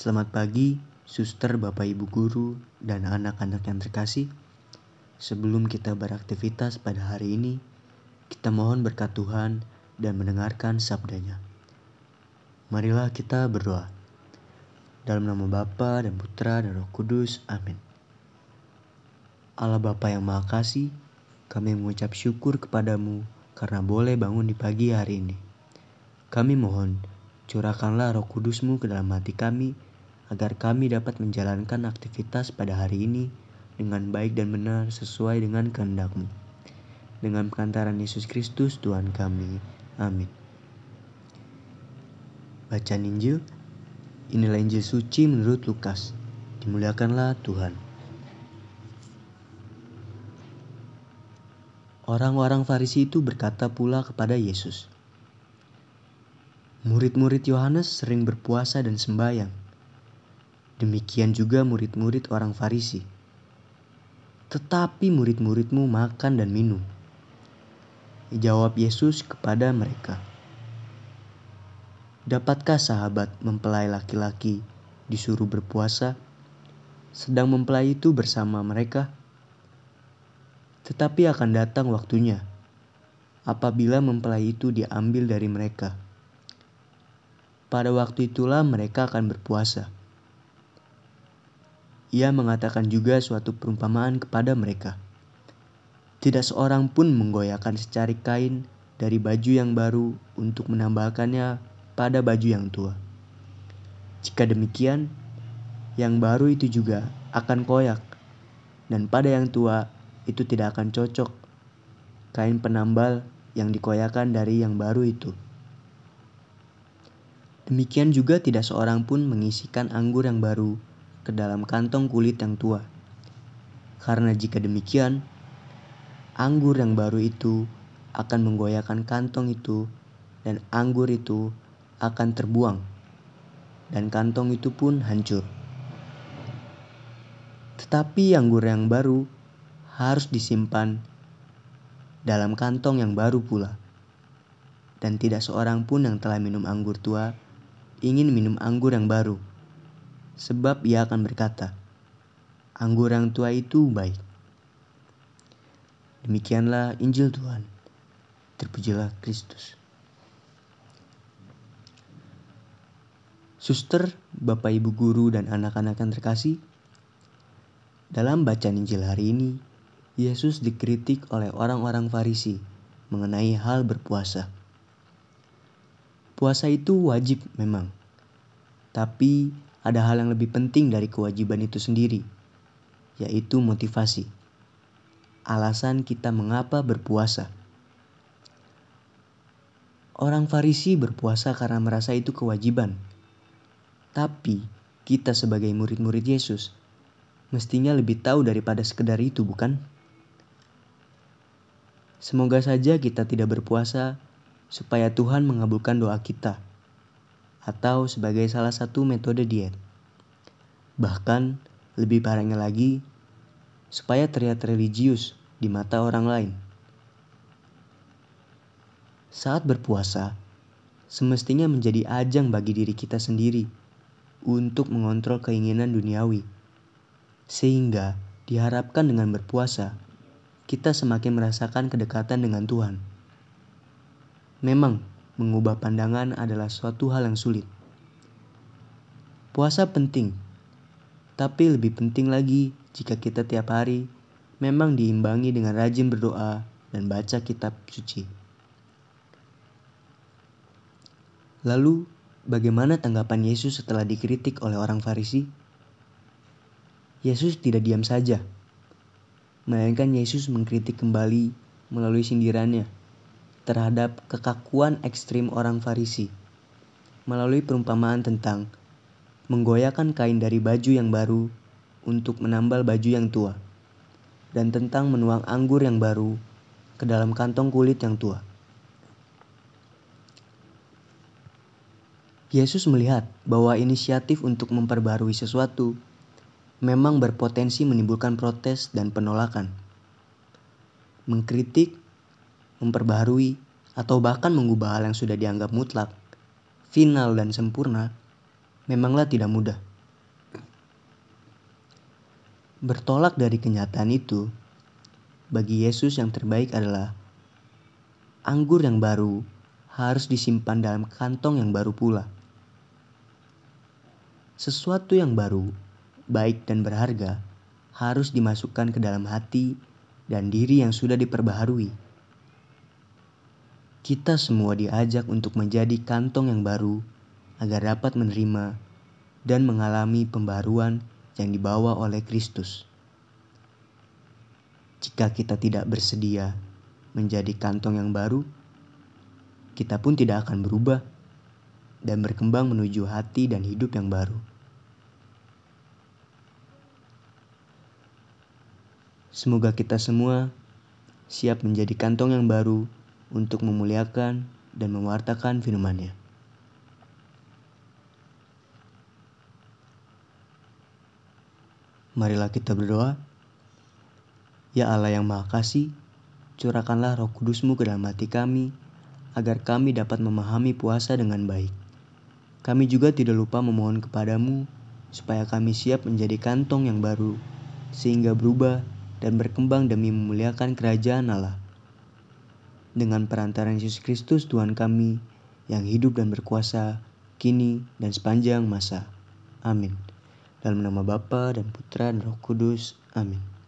Selamat pagi, suster, bapak, ibu guru, dan anak-anak yang terkasih. Sebelum kita beraktivitas pada hari ini, kita mohon berkat Tuhan dan mendengarkan sabdanya. Marilah kita berdoa. Dalam nama Bapa dan Putra dan Roh Kudus, amin. Allah Bapa yang Maha Kasih, kami mengucap syukur kepadamu karena boleh bangun di pagi hari ini. Kami mohon Curahkanlah roh kudusmu ke dalam hati kami, agar kami dapat menjalankan aktivitas pada hari ini dengan baik dan benar sesuai dengan kehendakmu. Dengan pengantaran Yesus Kristus Tuhan kami. Amin. Bacaan Injil, inilah Injil suci menurut Lukas. Dimuliakanlah Tuhan. Orang-orang Farisi itu berkata pula kepada Yesus, Murid-murid Yohanes sering berpuasa dan sembahyang. Demikian juga murid-murid orang Farisi. Tetapi murid-muridmu makan dan minum. Jawab Yesus kepada mereka, Dapatkah sahabat mempelai laki-laki disuruh berpuasa, sedang mempelai itu bersama mereka? Tetapi akan datang waktunya apabila mempelai itu diambil dari mereka pada waktu itulah mereka akan berpuasa. Ia mengatakan juga suatu perumpamaan kepada mereka. Tidak seorang pun menggoyahkan secari kain dari baju yang baru untuk menambahkannya pada baju yang tua. Jika demikian, yang baru itu juga akan koyak, dan pada yang tua itu tidak akan cocok kain penambal yang dikoyakan dari yang baru itu. Demikian juga tidak seorang pun mengisikan anggur yang baru ke dalam kantong kulit yang tua. Karena jika demikian, anggur yang baru itu akan menggoyahkan kantong itu dan anggur itu akan terbuang dan kantong itu pun hancur. Tetapi anggur yang baru harus disimpan dalam kantong yang baru pula. Dan tidak seorang pun yang telah minum anggur tua ingin minum anggur yang baru, sebab ia akan berkata, "Anggur yang tua itu baik." Demikianlah Injil Tuhan. Terpujilah Kristus. Suster, Bapak Ibu guru dan anak-anak yang terkasih, dalam bacaan Injil hari ini, Yesus dikritik oleh orang-orang Farisi mengenai hal berpuasa. Puasa itu wajib memang. Tapi ada hal yang lebih penting dari kewajiban itu sendiri, yaitu motivasi. Alasan kita mengapa berpuasa. Orang Farisi berpuasa karena merasa itu kewajiban. Tapi kita sebagai murid-murid Yesus mestinya lebih tahu daripada sekedar itu, bukan? Semoga saja kita tidak berpuasa supaya Tuhan mengabulkan doa kita, atau sebagai salah satu metode diet. Bahkan, lebih parahnya lagi, supaya terlihat religius di mata orang lain. Saat berpuasa, semestinya menjadi ajang bagi diri kita sendiri untuk mengontrol keinginan duniawi, sehingga diharapkan dengan berpuasa, kita semakin merasakan kedekatan dengan Tuhan. Memang, mengubah pandangan adalah suatu hal yang sulit. Puasa penting, tapi lebih penting lagi jika kita tiap hari memang diimbangi dengan rajin berdoa dan baca kitab suci. Lalu, bagaimana tanggapan Yesus setelah dikritik oleh orang Farisi? Yesus tidak diam saja, melainkan Yesus mengkritik kembali melalui sindirannya terhadap kekakuan ekstrim orang Farisi melalui perumpamaan tentang menggoyahkan kain dari baju yang baru untuk menambal baju yang tua dan tentang menuang anggur yang baru ke dalam kantong kulit yang tua. Yesus melihat bahwa inisiatif untuk memperbarui sesuatu memang berpotensi menimbulkan protes dan penolakan. Mengkritik memperbaharui, atau bahkan mengubah hal yang sudah dianggap mutlak, final dan sempurna, memanglah tidak mudah. Bertolak dari kenyataan itu, bagi Yesus yang terbaik adalah anggur yang baru harus disimpan dalam kantong yang baru pula. Sesuatu yang baru, baik dan berharga, harus dimasukkan ke dalam hati dan diri yang sudah diperbaharui. Kita semua diajak untuk menjadi kantong yang baru agar dapat menerima dan mengalami pembaruan yang dibawa oleh Kristus. Jika kita tidak bersedia menjadi kantong yang baru, kita pun tidak akan berubah dan berkembang menuju hati dan hidup yang baru. Semoga kita semua siap menjadi kantong yang baru untuk memuliakan dan mewartakan firman-Nya. Marilah kita berdoa. Ya Allah yang Maha Kasih, curahkanlah roh kudusmu ke dalam hati kami, agar kami dapat memahami puasa dengan baik. Kami juga tidak lupa memohon kepadamu, supaya kami siap menjadi kantong yang baru, sehingga berubah dan berkembang demi memuliakan kerajaan Allah. Dengan perantaran Yesus Kristus Tuhan kami, yang hidup dan berkuasa, kini dan sepanjang masa. Amin. Dalam nama Bapa dan Putra dan Roh Kudus. Amin.